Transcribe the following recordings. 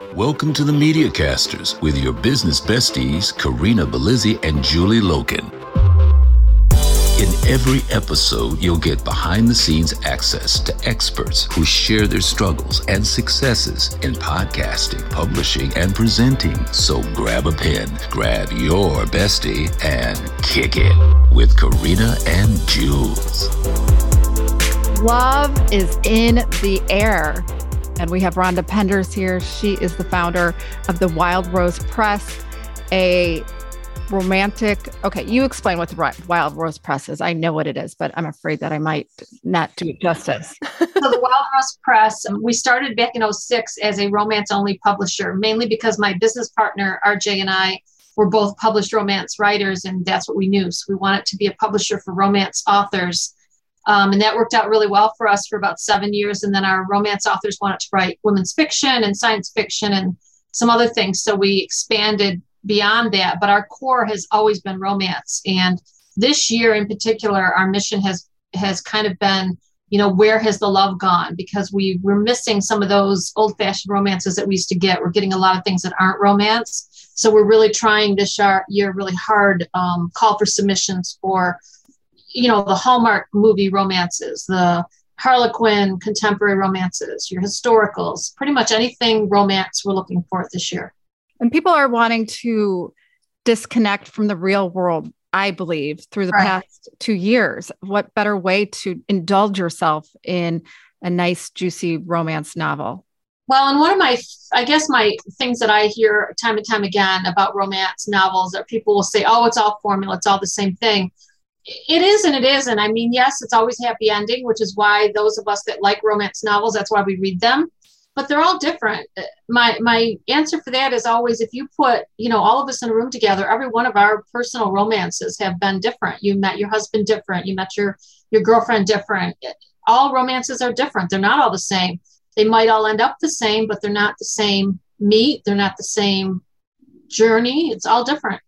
Welcome to the Mediacasters with your business besties, Corinna Bellizzi and Julie Loken. In every episode, you'll get behind the scenes access to experts who share their struggles and successes in podcasting, publishing, and presenting. So grab a pen, grab your bestie, and kick it with Corinna and Jules. Love is in the air. And we have Rhonda Penders here. She is the founder of the Wild Rose Press, a romantic. Okay, you explain what the Wild Rose Press is. I know what it is, but I'm afraid that I might not do it justice. so, the Wild Rose Press, we started back in 06 as a romance only publisher, mainly because my business partner, RJ, and I were both published romance writers, and that's what we knew. So, we wanted to be a publisher for romance authors um, and that worked out really well for us for about seven years. And then our romance authors wanted to write women's fiction and science fiction and some other things. So we expanded beyond that. But our core has always been romance. And this year in particular, our mission has has kind of been, you know, where has the love gone? Because we we're missing some of those old fashioned romances that we used to get. We're getting a lot of things that aren't romance. So we're really trying this year really hard um, call for submissions for you know, the Hallmark movie romances, the Harlequin contemporary romances, your historicals, pretty much anything romance we're looking for this year. And people are wanting to disconnect from the real world, I believe, through the right. past two years. What better way to indulge yourself in a nice, juicy romance novel? Well, and one of my, I guess, my things that I hear time and time again about romance novels that people will say, oh, it's all formula, it's all the same thing it is and it isn't. I mean, yes, it's always happy ending, which is why those of us that like romance novels, that's why we read them. But they're all different. My my answer for that is always if you put, you know, all of us in a room together, every one of our personal romances have been different. You met your husband different, you met your your girlfriend different. All romances are different. They're not all the same. They might all end up the same, but they're not the same meat. They're not the same journey. It's all different.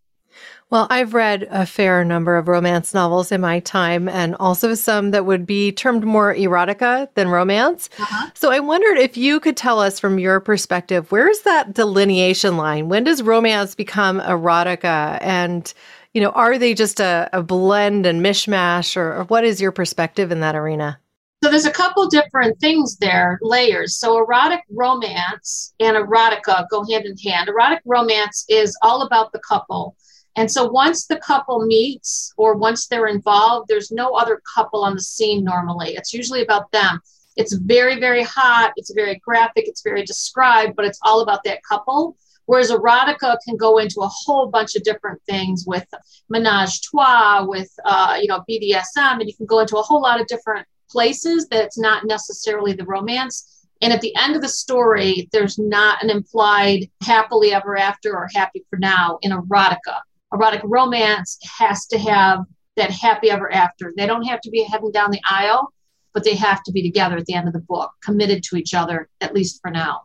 Well, I've read a fair number of romance novels in my time and also some that would be termed more erotica than romance. Uh-huh. So I wondered if you could tell us from your perspective, where's that delineation line? When does romance become erotica? And, you know, are they just a, a blend and mishmash or, or what is your perspective in that arena? So there's a couple different things there, layers. So erotic romance and erotica go hand in hand. Erotic romance is all about the couple and so once the couple meets or once they're involved, there's no other couple on the scene normally. It's usually about them. It's very, very hot. It's very graphic. It's very described, but it's all about that couple. Whereas erotica can go into a whole bunch of different things with menage trois, with uh, you know BDSM, and you can go into a whole lot of different places that's not necessarily the romance. And at the end of the story, there's not an implied happily ever after or happy for now in erotica erotic romance has to have that happy ever after. They don't have to be heading down the aisle, but they have to be together at the end of the book, committed to each other, at least for now.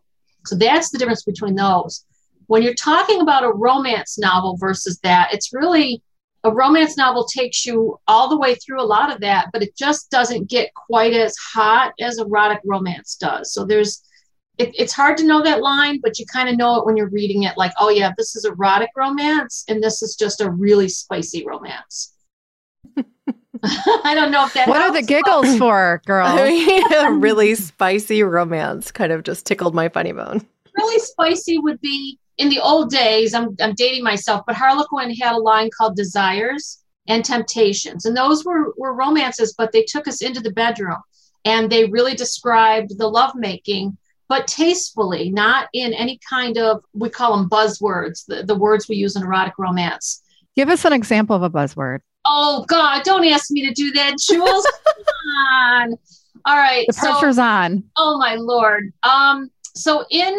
So that's the difference between those. When you're talking about a romance novel versus that, it's really a romance novel takes you all the way through a lot of that, but it just doesn't get quite as hot as erotic romance does. So there's it, it's hard to know that line, but you kind of know it when you're reading it like, oh, yeah, this is erotic romance, and this is just a really spicy romance. I don't know if that. What are the giggles for, girl? a really spicy romance kind of just tickled my funny bone. Really spicy would be in the old days. I'm I'm dating myself, but Harlequin had a line called Desires and Temptations, and those were were romances, but they took us into the bedroom, and they really described the lovemaking but tastefully, not in any kind of, we call them buzzwords, the, the words we use in erotic romance. Give us an example of a buzzword. Oh, God, don't ask me to do that, Jules. Come on. All right. The pressure's so, on. Oh, my Lord. Um, so in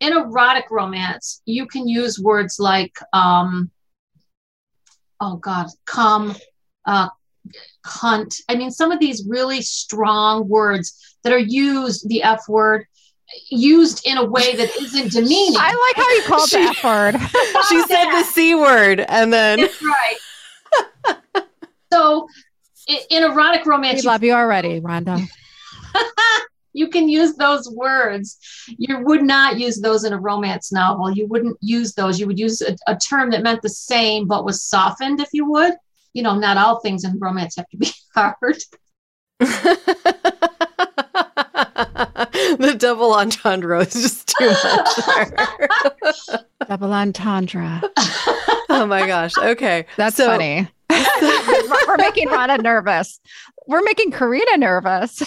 in erotic romance, you can use words like, um, oh God, come, uh, cunt. I mean, some of these really strong words that are used, the F word, used in a way that isn't demeaning. I like how you called the F word. she said the C word and then. That's right. so in erotic romance. We love you already, Rhonda. you can use those words. You would not use those in a romance novel. You wouldn't use those. You would use a, a term that meant the same but was softened, if you would. You know, not all things in romance have to be hard. the double entendre is just too much. double entendre. oh my gosh. Okay. That's so, funny. We're making Rhonda nervous. We're making Corinna nervous.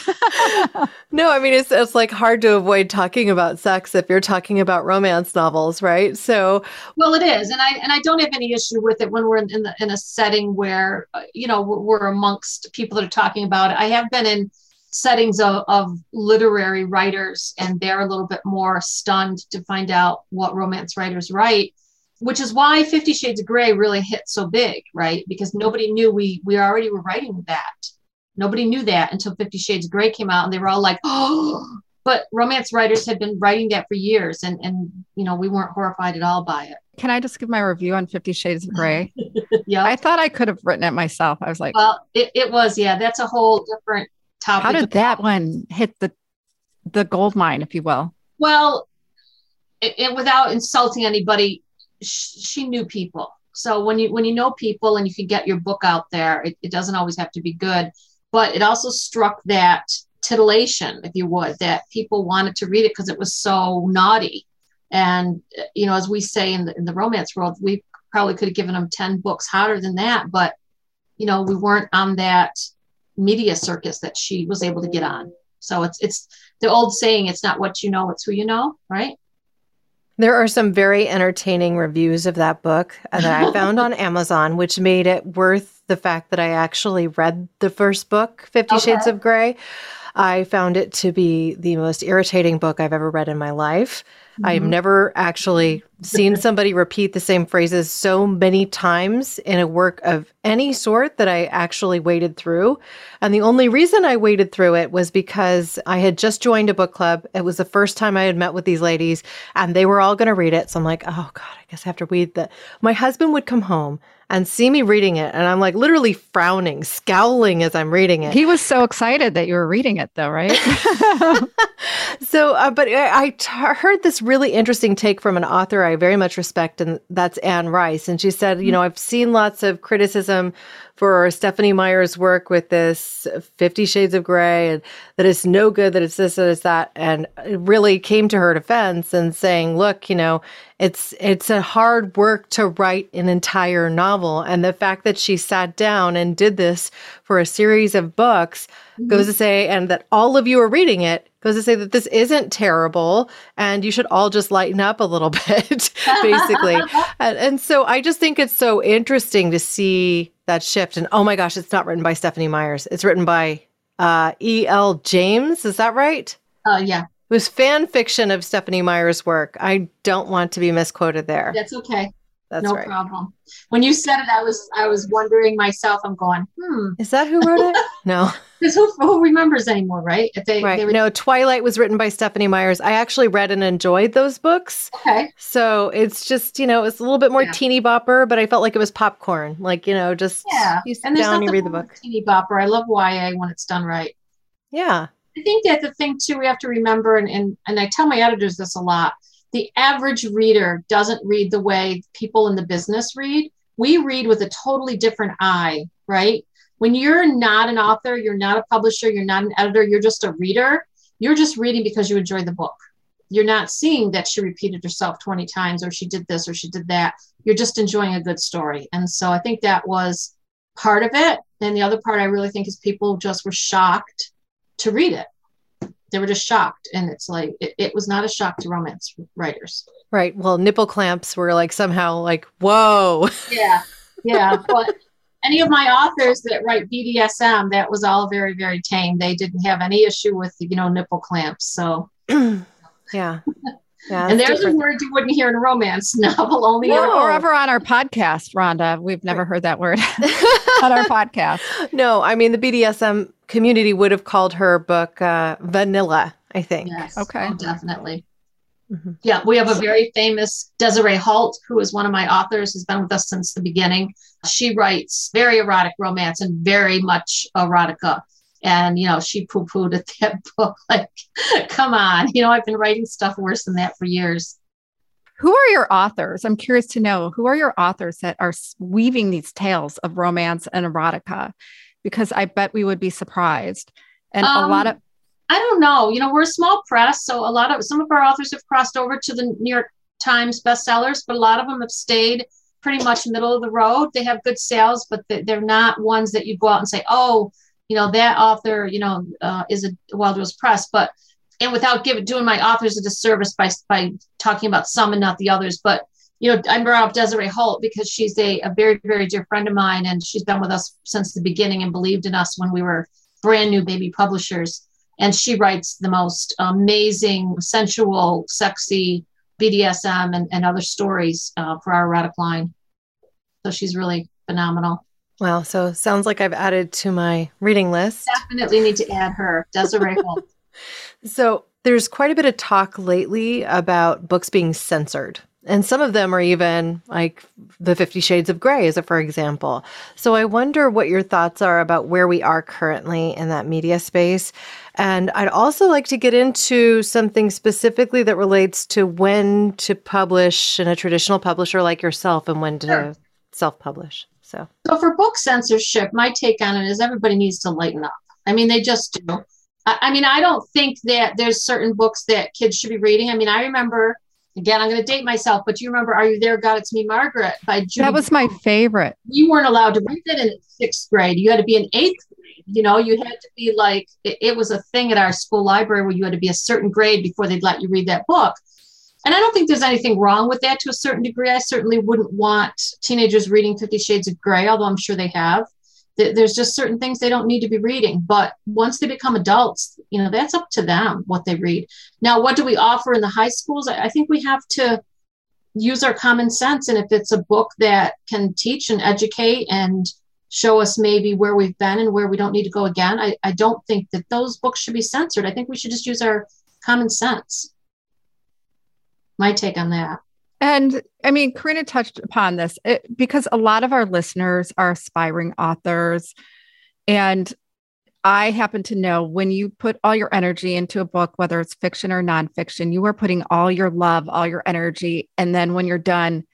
no, I mean it's it's like hard to avoid talking about sex if you're talking about romance novels, right? So, well, it is, and I and I don't have any issue with it when we're in in, the, in a setting where uh, you know we're, we're amongst people that are talking about it. I have been in settings of, of literary writers and they're a little bit more stunned to find out what romance writers write which is why 50 shades of gray really hit so big right? Because nobody knew we we already were writing that. Nobody knew that until 50 shades of gray came out and they were all like oh! But romance writers had been writing that for years and and you know we weren't horrified at all by it. Can i just give my review on 50 shades of gray yeah i thought i could have written it myself. I was like well it, it was yeah that's a whole different. How did that one hit the the gold mine, if you will? Well, it, it, without insulting anybody, sh- she knew people. So when you when you know people and you can get your book out there, it, it doesn't always have to be good, but it also struck that titillation, if you would, that people wanted to read it because it was so naughty. And you know, as we say in the in the romance world, we probably could have given them ten books hotter than that, but you know, we weren't on that media circus that she was able to get on. So it's it's the old saying, it's not what you know, it's who you know, right? There are some very entertaining reviews of that book that I found on Amazon, which made it worth the fact that I actually read the first book, Fifty okay. Shades of Grey. I found it to be the most irritating book I've ever read in my life. Mm-hmm. I've never actually seen somebody repeat the same phrases so many times in a work of any sort that I actually waded through. And the only reason I waded through it was because I had just joined a book club. It was the first time I had met with these ladies and they were all going to read it. So I'm like, oh God, I guess I have to read that. My husband would come home and see me reading it. And I'm like literally frowning, scowling as I'm reading it. He was so excited that you were reading it, though, right? so, uh, but I, I t- heard this really interesting take from an author I very much respect, and that's Anne Rice. And she said, you know, I've seen lots of criticism for Stephanie Meyer's work with this Fifty Shades of Grey and that it's no good, that it's this, that it's that. And it really came to her defense and saying, look, you know, it's it's a hard work to write an entire novel. And the fact that she sat down and did this for a series of books mm-hmm. goes to say, and that all of you are reading it goes to say that this isn't terrible and you should all just lighten up a little bit, basically. and, and so I just think it's so interesting to see that shift. And oh my gosh, it's not written by Stephanie Meyers. It's written by uh, E.L. James. Is that right? Uh, yeah. It was fan fiction of Stephanie Meyer's work. I don't want to be misquoted there. That's okay. That's no right. problem. When you said it, I was I was wondering myself. I'm going, hmm. Is that who wrote it? no. Because who, who remembers anymore, right? If they, right. They no, Twilight was written by Stephanie Meyers. I actually read and enjoyed those books. Okay. So it's just, you know, it's a little bit more yeah. teeny bopper, but I felt like it was popcorn. Like, you know, just yeah. you sit and down, you read the book. Teeny bopper. I love YA when it's done right. Yeah. I think that the thing too we have to remember, and, and, and I tell my editors this a lot, the average reader doesn't read the way people in the business read. We read with a totally different eye, right? When you're not an author, you're not a publisher, you're not an editor, you're just a reader, you're just reading because you enjoy the book. You're not seeing that she repeated herself 20 times or she did this or she did that. You're just enjoying a good story. And so I think that was part of it. And the other part I really think is people just were shocked to read it they were just shocked. And it's like it, it, was not a shock to romance writers. Right. Well nipple clamps were like somehow like whoa. Yeah. Yeah. But any of my authors that write bdsm that was all very very tame. They didn't have any issue with you know nipple clamps. So yeah yeah, and there's different. a word you wouldn't hear in a romance novel, only no, or ever on our podcast, Rhonda. We've never heard that word on our podcast. No, I mean the BDSM community would have called her book uh, vanilla. I think. Yes. Okay. Oh, definitely. Mm-hmm. Yeah, we have a very famous Desiree Holt, who is one of my authors, has been with us since the beginning. She writes very erotic romance and very much erotica. And, you know, she poo pooed at that book. Like, come on. You know, I've been writing stuff worse than that for years. Who are your authors? I'm curious to know who are your authors that are weaving these tales of romance and erotica? Because I bet we would be surprised. And um, a lot of I don't know. You know, we're a small press, so a lot of some of our authors have crossed over to the New York Times bestsellers, but a lot of them have stayed pretty much middle of the road. They have good sales, but they're not ones that you go out and say, "Oh, you know, that author, you know, uh, is a Wild Rose Press." But and without giving doing my authors a disservice by by talking about some and not the others, but you know, I brought up Desiree Holt because she's a, a very, very dear friend of mine, and she's been with us since the beginning and believed in us when we were brand new baby publishers and she writes the most amazing, sensual, sexy BDSM and, and other stories uh, for our erotic line. So she's really phenomenal. Wow. So sounds like I've added to my reading list. Definitely need to add her, Desiree so there's quite a bit of talk lately about books being censored. And some of them are even like the Fifty Shades of Grey, as a for example. So I wonder what your thoughts are about where we are currently in that media space. And I'd also like to get into something specifically that relates to when to publish in a traditional publisher like yourself and when to sure. self publish. So. so, for book censorship, my take on it is everybody needs to lighten up. I mean, they just do. I, I mean, I don't think that there's certain books that kids should be reading. I mean, I remember again, I'm going to date myself, but you remember Are You There, God? It's Me, Margaret by Judy. That was my favorite. You weren't allowed to read that in sixth grade. You had to be in eighth grade. You know, you had to be like, it, it was a thing at our school library where you had to be a certain grade before they'd let you read that book. And I don't think there's anything wrong with that to a certain degree. I certainly wouldn't want teenagers reading Fifty Shades of Grey, although I'm sure they have. There's just certain things they don't need to be reading. But once they become adults you know that's up to them what they read. Now what do we offer in the high schools? I think we have to use our common sense. And if it's a book that can teach and educate and show us maybe where we've been and where we don't need to go again i, I don't think that those books should be censored. I think we should just use our common sense my take on that and I mean, Corinna touched upon this it, because a lot of our listeners are aspiring authors. And I happen to know when you put all your energy into a book, whether it's fiction or nonfiction, you are putting all your love, all your energy. And then when you're done,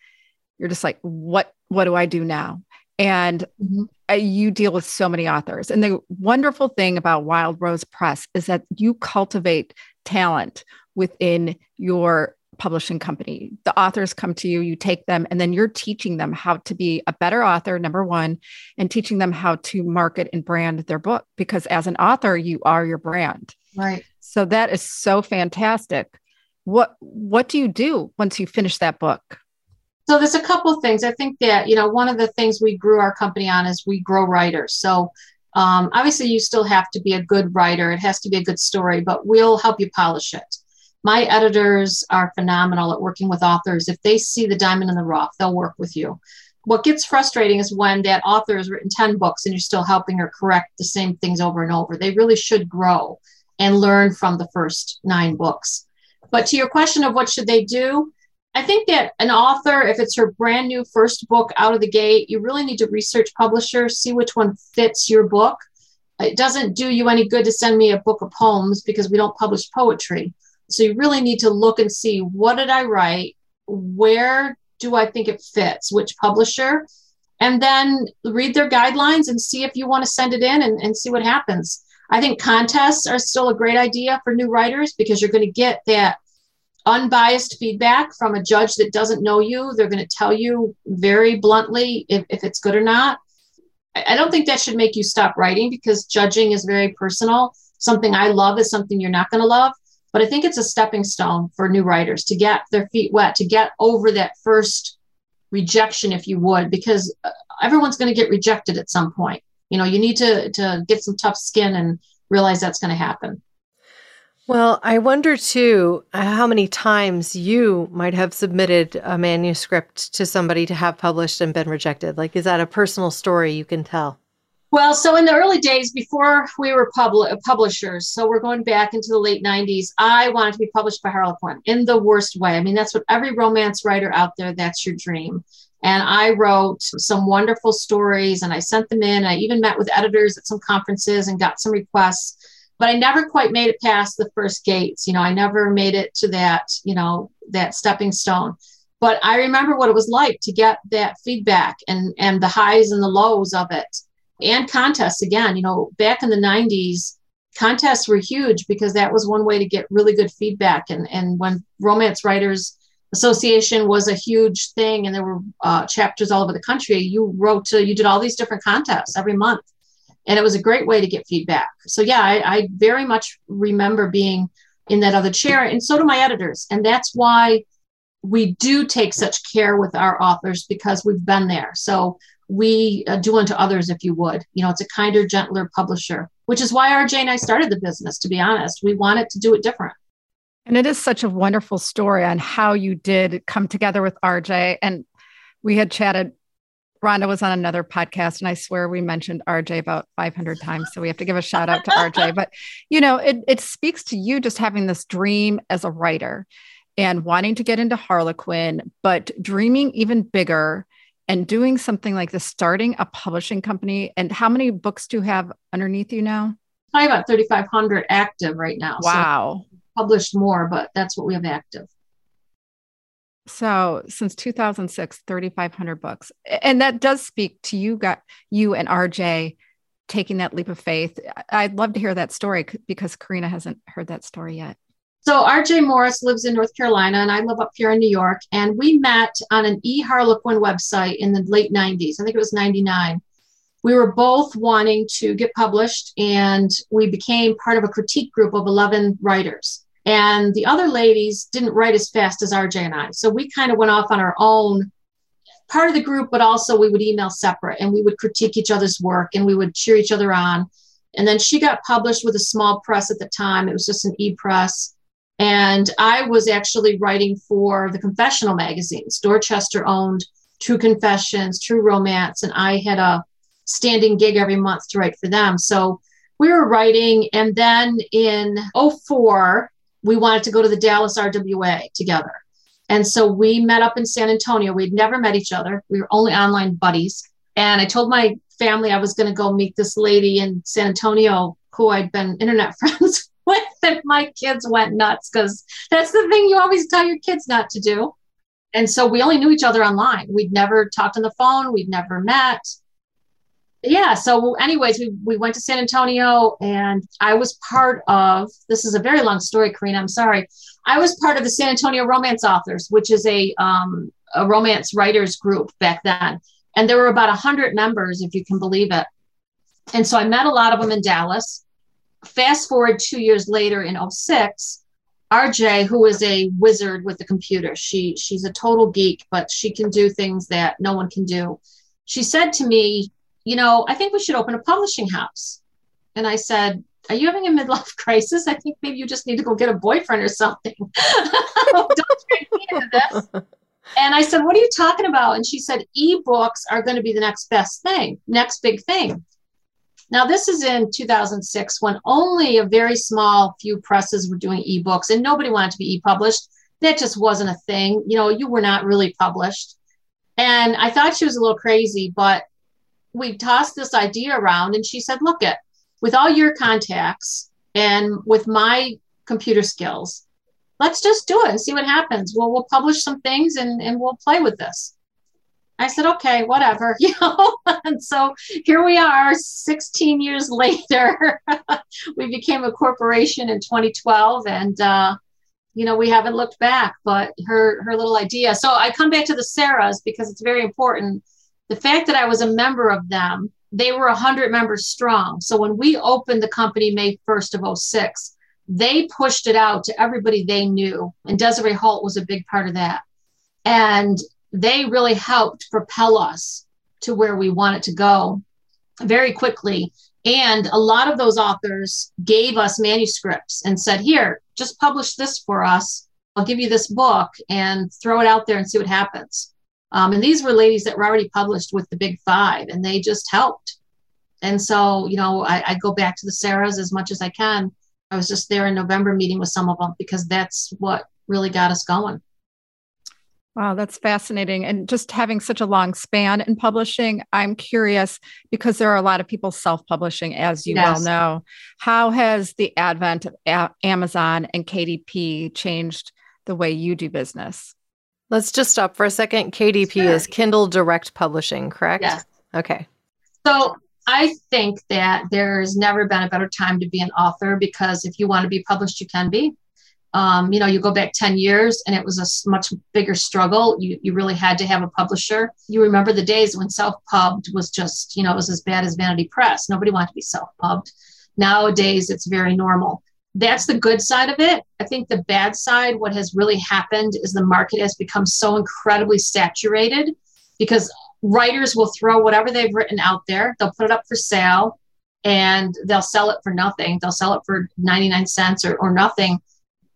you're just like, what, what do I do now? And mm-hmm. you deal with so many authors. And the wonderful thing about Wild Rose Press is that you cultivate talent within your publishing company. The authors come to you, you take them, and then you're teaching them how to be a better author, number one, and teaching them how to market and brand their book. Because as an author, you are your brand. Right. So that is so fantastic. What what do you do once you finish that book? So there's a couple things. I think that, you know, one of the things we grew our company on is we grow writers. So um, obviously you still have to be a good writer. It has to be a good story, but we'll help you polish it my editors are phenomenal at working with authors. If they see the diamond in the rough, they'll work with you. What gets frustrating is when that author has written 10 books and you're still helping her correct the same things over and over. They really should grow and learn from the first nine books. But to your question of what should they do, I think that an author, if it's her brand new first book out of the gate, you really need to research publishers, see which one fits your book. It doesn't do you any good to send me a book of poems because we don't publish poetry. So you really need to look and see what did I write? Where do I think it fits? Which publisher? And then read their guidelines and see if you want to send it in and, and see what happens. I think contests are still a great idea for new writers because you're going to get that unbiased feedback from a judge that doesn't know you. They're going to tell you very bluntly if, if it's good or not. I don't think that should make you stop writing because judging is very personal. Something I love is something you're not going to love. But I think it's a stepping stone for new writers to get their feet wet, to get over that first rejection, if you would, because uh, everyone's going to get rejected at some point. You know, you need to to get some tough skin and realize that's going to happen. Well, I wonder too uh, how many times you might have submitted a manuscript to somebody to have published and been rejected. Like, is that a personal story you can tell? Well, so in the early days before we were publi- publishers, so we're going back into the late 90s, I wanted to be published by Harlequin in the worst way. I mean, that's what every romance writer out there, that's your dream. And I wrote some wonderful stories and I sent them in. I even met with editors at some conferences and got some requests, but I never quite made it past the first gates. You know, I never made it to that, you know, that stepping stone. But I remember what it was like to get that feedback and and the highs and the lows of it. And contests again, you know, back in the 90s, contests were huge because that was one way to get really good feedback. And and when romance writers association was a huge thing and there were uh, chapters all over the country you wrote to you did all these different contests every month. And it was a great way to get feedback. So yeah I, I very much remember being in that other chair and so do my editors. And that's why we do take such care with our authors because we've been there. So we uh, do unto others if you would you know it's a kinder gentler publisher which is why rj and i started the business to be honest we wanted to do it different and it is such a wonderful story on how you did come together with RJ. And we had chatted. Rhonda was on another podcast, and I swear we mentioned RJ about 500 times. So we have to give a shout out to RJ. But, you know, it, it speaks to you just having this dream as a writer and wanting to get into Harlequin, but dreaming even bigger and doing something like this, starting a publishing company. And how many books do you have underneath you now? Probably about 3,500 active right now. Wow. So published more, but that's what we have active. So since 2006, 3,500 books, and that does speak to you, got you and RJ taking that leap of faith. I'd love to hear that story because Corinna hasn't heard that story yet. So RJ Morris lives in North Carolina, and I live up here in New York. And we met on an e Harlequin website in the late 90s. I think it was 99. We were both wanting to get published, and we became part of a critique group of 11 writers. And the other ladies didn't write as fast as RJ and I. So we kind of went off on our own part of the group, but also we would email separate and we would critique each other's work and we would cheer each other on. And then she got published with a small press at the time. It was just an e press. And I was actually writing for the confessional magazines. Dorchester owned True Confessions, True Romance, and I had a standing gig every month to write for them. So we were writing. And then in 04, we wanted to go to the Dallas RWA together. And so we met up in San Antonio. We'd never met each other. We were only online buddies. And I told my family I was going to go meet this lady in San Antonio who I'd been internet friends with. And my kids went nuts because that's the thing you always tell your kids not to do. And so we only knew each other online. We'd never talked on the phone, we'd never met yeah so anyways we, we went to san antonio and i was part of this is a very long story corinna i'm sorry i was part of the san antonio romance authors which is a, um, a romance writers group back then and there were about 100 members if you can believe it and so i met a lot of them in dallas fast forward two years later in 06 rj who is a wizard with the computer she she's a total geek but she can do things that no one can do she said to me you know, I think we should open a publishing house. And I said, Are you having a midlife crisis? I think maybe you just need to go get a boyfriend or something. Don't me into this. And I said, What are you talking about? And she said, Ebooks are going to be the next best thing, next big thing. Now, this is in 2006 when only a very small few presses were doing ebooks and nobody wanted to be e published. That just wasn't a thing. You know, you were not really published. And I thought she was a little crazy, but we tossed this idea around and she said, look it, with all your contacts and with my computer skills, let's just do it and see what happens. Well, we'll publish some things and, and we'll play with this. I said, okay, whatever, you know. and so here we are, 16 years later. we became a corporation in 2012, and uh, you know we haven't looked back. But her her little idea. So I come back to the Sarahs because it's very important the fact that I was a member of them, they were 100 members strong. So when we opened the company May 1st of 06, they pushed it out to everybody they knew. And Desiree Holt was a big part of that. And they really helped propel us to where we wanted to go very quickly. And a lot of those authors gave us manuscripts and said, Here, just publish this for us. I'll give you this book and throw it out there and see what happens. Um, and these were ladies that were already published with the big five, and they just helped. And so, you know, I, I go back to the Sarahs as much as I can. I was just there in November meeting with some of them because that's what really got us going. Wow, that's fascinating. And just having such a long span in publishing, I'm curious because there are a lot of people self publishing, as you yes. well know. How has the advent of a- Amazon and KDP changed the way you do business? Let's just stop for a second. KDP sure. is Kindle Direct Publishing, correct? Yes. Okay. So I think that there's never been a better time to be an author because if you want to be published, you can be. Um, you know, you go back 10 years and it was a much bigger struggle. You, you really had to have a publisher. You remember the days when self pubbed was just, you know, it was as bad as Vanity Press. Nobody wanted to be self pubbed. Nowadays, it's very normal. That's the good side of it. I think the bad side, what has really happened is the market has become so incredibly saturated because writers will throw whatever they've written out there, they'll put it up for sale and they'll sell it for nothing. They'll sell it for 99 cents or, or nothing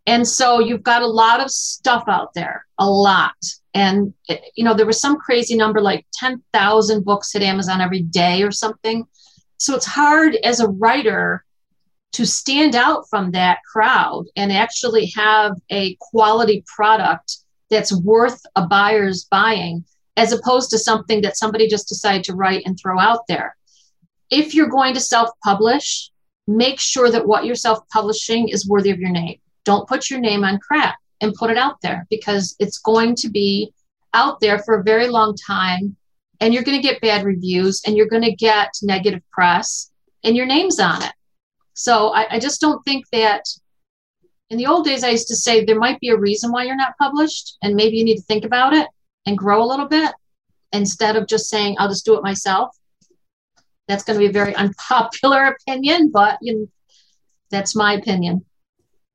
and so you've got a lot of stuff out there, a lot. And, you know, there was some crazy number like 10,000 books hit Amazon every day or something. So it's hard as a writer to stand out from that crowd and actually have a quality product that's worth a buyer's buying as opposed to something that somebody just decided to write and throw out there. If you're going to self publish, make sure that what you're self publishing is worthy of your name don't put your name on crap and put it out there because it's going to be out there for a very long time and you're going to get bad reviews and you're going to get negative press and your name's on it. So I, I, just don't think that in the old days, I used to say there might be a reason why you're not published and maybe you need to think about it and grow a little bit instead of just saying, I'll just do it myself. That's going to be a very unpopular opinion, but you know, that's my opinion.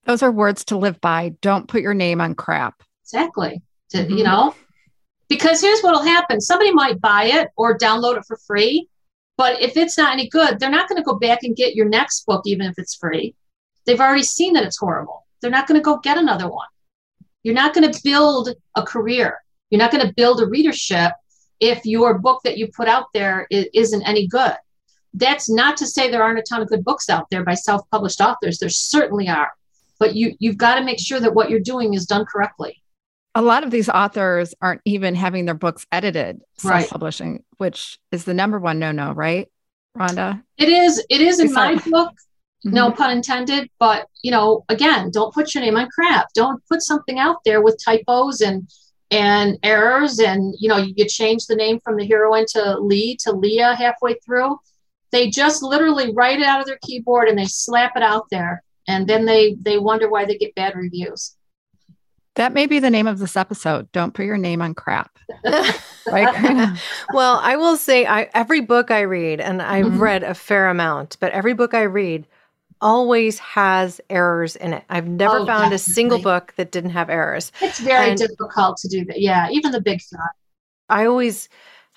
Those are words to live by. Don't put your name on crap. Exactly. To, mm-hmm. You know, because here's what'll happen somebody might buy it or download it for free. But if it's not any good, they're not going to go back and get your next book, even if it's free. They've already seen that it's horrible. They're not going to go get another one. You're not going to build a career. You're not going to build a readership if your book that you put out there isn't any good. That's not to say there aren't a ton of good books out there by self published authors. There certainly are but you you've got to make sure that what you're doing is done correctly. A lot of these authors aren't even having their books edited self-publishing right. which is the number one no-no right rhonda? It is it is in my book mm-hmm. no pun intended but you know again don't put your name on crap. Don't put something out there with typos and and errors and you know you change the name from the heroine to lee to leah halfway through. They just literally write it out of their keyboard and they slap it out there and then they they wonder why they get bad reviews. That may be the name of this episode. Don't put your name on crap. Right well i will say I, every book i read and i've mm-hmm. read a fair amount but every book i read always has errors in it. I've never oh, found definitely. a single book that didn't have errors. It's very and difficult to do that. Yeah even the big stuff i always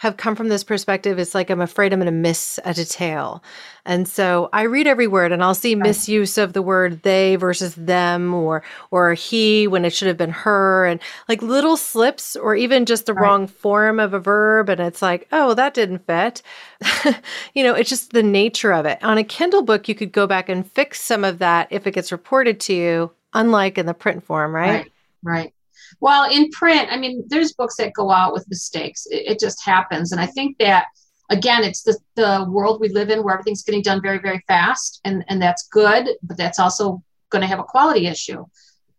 have come from this perspective it's like i'm afraid i'm going to miss a detail and so i read every word and i'll see right. misuse of the word they versus them or or he when it should have been her and like little slips or even just the right. wrong form of a verb and it's like oh that didn't fit you know it's just the nature of it on a kindle book you could go back and fix some of that if it gets reported to you unlike in the print form right right, right. Well, in print, I mean, there's books that go out with mistakes. It, it just happens. And I think that, again, it's the, the world we live in where everything's getting done very, very fast. And, and that's good, but that's also going to have a quality issue.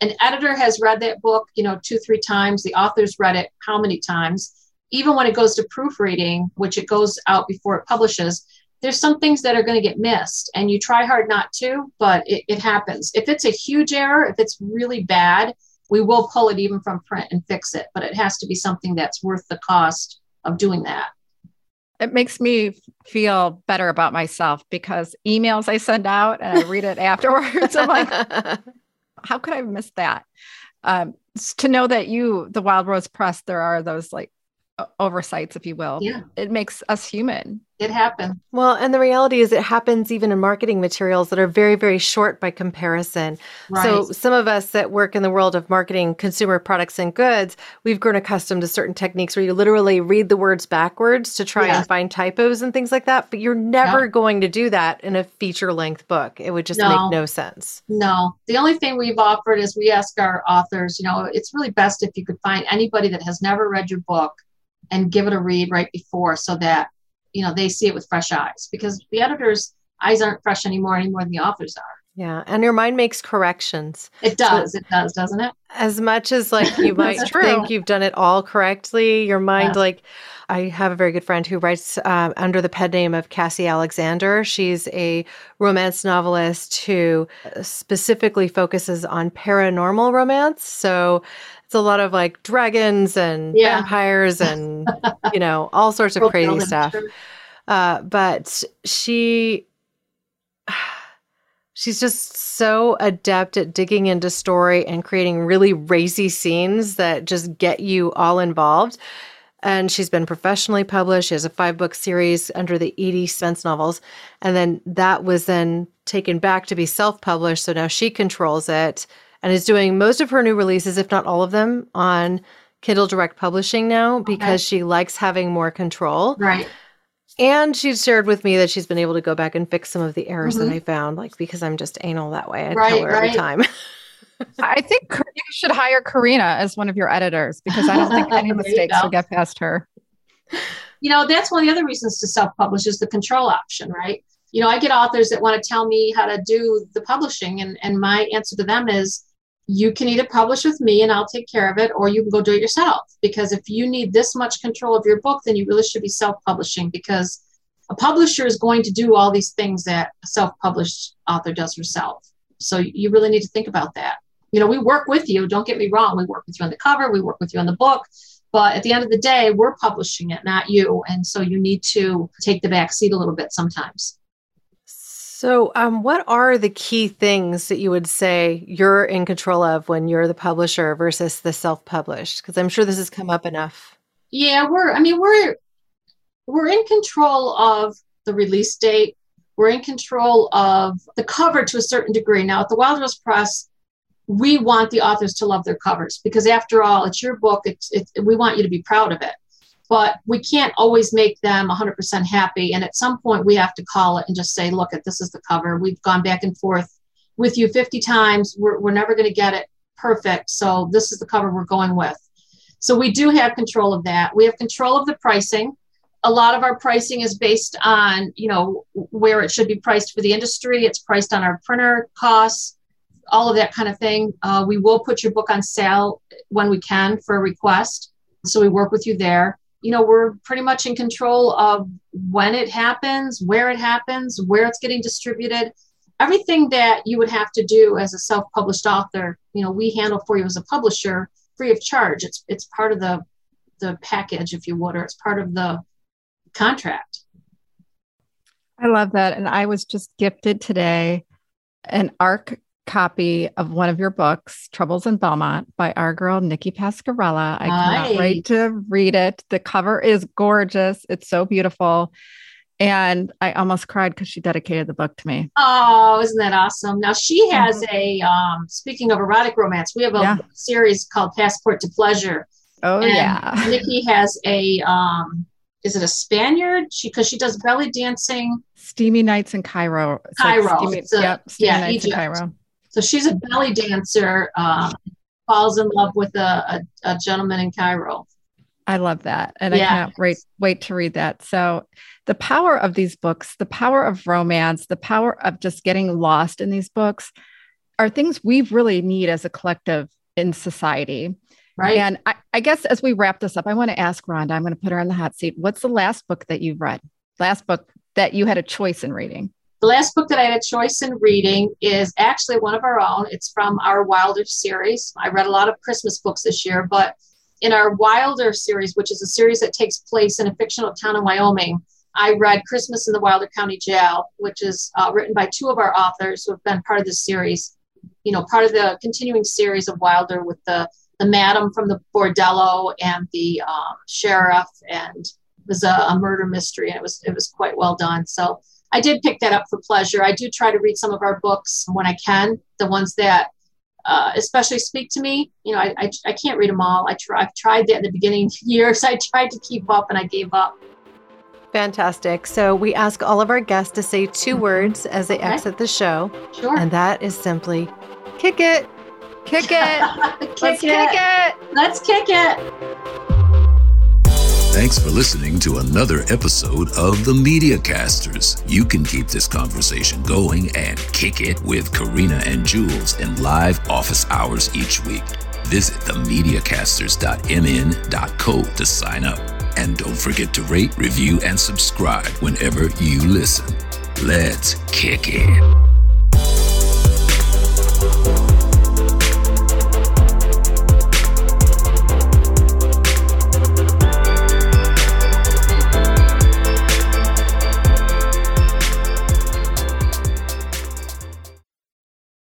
An editor has read that book, you know, two, three times. The author's read it how many times? Even when it goes to proofreading, which it goes out before it publishes, there's some things that are going to get missed and you try hard not to but it, it, happens if it's a huge error if it's really bad we will pull it even from print and fix it, but it has to be something that's worth the cost of doing that. It makes me feel better about myself because emails I send out and I read it afterwards. I'm like, how could I have missed that? Um, to know that you, the Wild Rose Press, there are those like oversights, if you will. Yeah. It makes us human. It happens. Well, and the reality is it happens even in marketing materials that are very, very short by comparison. Right. So, some of us that work in the world of marketing consumer products and goods, we've grown accustomed to certain techniques where you literally read the words backwards to try Yes. and find typos and things like that. But you're never going to do that in a feature length book. It would just No. make no sense. No, the only thing we've offered is we ask our authors, you know, it's really best if you could find anybody that has never read your book and give it a read right before so that, you know, they see it with fresh eyes because the editor's eyes aren't fresh anymore any more than the authors are. Yeah. And your mind makes corrections. It does, it does, doesn't it? As much as like you might true. think you've done it all correctly, your mind Yeah. like I have a very good friend who writes um, under the pen name of Cassie Alexander. She's a romance novelist who specifically focuses on paranormal romance. So it's a lot of like dragons and Yeah. vampires and you know all sorts of crazy stuff. Uh, but she she's just so adept at digging into story and creating really racy scenes that just get you all involved. And she's been professionally published. She has a five book series under the Edie Spence novels. And then that was then taken back to be self published. So now she controls it and is doing most of her new releases, if not all of them, on Kindle Direct Publishing now because she likes having more control. Right. And she's shared with me that she's been able to go back and fix some of the errors Mhm. that I found, like because I'm just anal that way. I Right, tell her every right. time. I think you should hire Corinna as one of your editors because I don't think any mistakes will get past her. you know that's one of the other reasons to self-publish is the control option right you know i get authors that want to tell me how to do the publishing and, and my answer to them is you can either publish with me and i'll take care of it or you can go do it yourself. Because if you need this much control of your book then you really should be self-publishing because a publisher is going to do all these things that a self-published author does herself. So you really need to think about that. You know we work with you don't get me wrong we work with you on the cover we work with you on the book but at the end of the day we're publishing it not you and so you need to take the back seat a little bit sometimes So, um, what are the key things that you would say you're in control of when you're the publisher versus the self-published? Because I'm sure this has come up enough. yeah we're i mean we're we're in control of the release date we're in control of the cover to a certain degree now at the wild rose press we want the authors to love their covers because after all it's your book it's, it's we want you to be proud of it but we can't always make them 100% happy. And at some point we have to call it and just say look at this is the cover. We've gone back and forth with you 50 times. We're, we're never going to get it perfect. So this is the cover we're going with. So we do have control of that. We have control of the pricing. A lot of our pricing is based on you know where it should be priced for the industry. It's priced on our printer costs all of that kind of thing. Uh, we will put your book on sale when we can for a request. So we work with you there you know we're pretty much in control of when it happens where it happens where it's getting distributed. Everything that you would have to do as a self-published author you know we handle for you as a publisher free of charge. It's it's part of the the package if you would or it's part of the contract. I love that. And I was just gifted today an ARC copy of one of your books, Troubles in Belmont, by our girl, Nikki Pascarella. I Hi. cannot wait to read it. The cover is gorgeous. It's so beautiful. And I almost cried because she dedicated the book to me. Oh, isn't that awesome? Now she has a um speaking of erotic romance, we have a Yeah. series called Passport to Pleasure. Oh, and yeah. Nikki has a um is it a Spaniard? She because she does belly dancing. Steamy Nights in Cairo. It's like Cairo. steamy- a- yep. Steamy yeah, Nights Egypt. in Cairo. So she's a belly dancer, um, falls in love with a, a, a gentleman in Cairo. I love that. And Yeah. I cannot wait, wait to read that. So, the power of these books, the power of romance, the power of just getting lost in these books are things we really need as a collective in society. Right. And I, I guess as we wrap this up, I want to ask Rhonda, I'm going to put her on the hot seat. What's the last book that you've read? Last book that you had a choice in reading? The last book that I had a choice in reading is actually one of our own. It's from our Wilder series. I read a lot of Christmas books this year, but in our Wilder series, which is a series that takes place in a fictional town in Wyoming, I read Christmas in the Wilder County Jail, which is uh, written by two of our authors who have been part of this series. You know, part of the continuing series of Wilder with the the madam from the bordello and the um, sheriff, and it was a, a murder mystery, and it was it was quite well done. So I did pick that up for pleasure. I do try to read some of our books when I can, the ones that uh, especially speak to me. You know, I, I, I, can't read them all. I try, I've tried that in the beginning years. I tried to keep up and I gave up. Fantastic. So we ask all of our guests to say 2 mm-hmm. words as they okay. exit the show. Sure. And that is simply kick it. Kick it. kick Let's it. kick it. Let's kick it. Thanks for listening to another episode of The Mediacasters. You can keep this conversation going and kick it with Corinna and Jules in live office hours each week. Visit themediacasters.mn.co to sign up. And don't forget to rate, review, and subscribe whenever you listen. Let's kick it.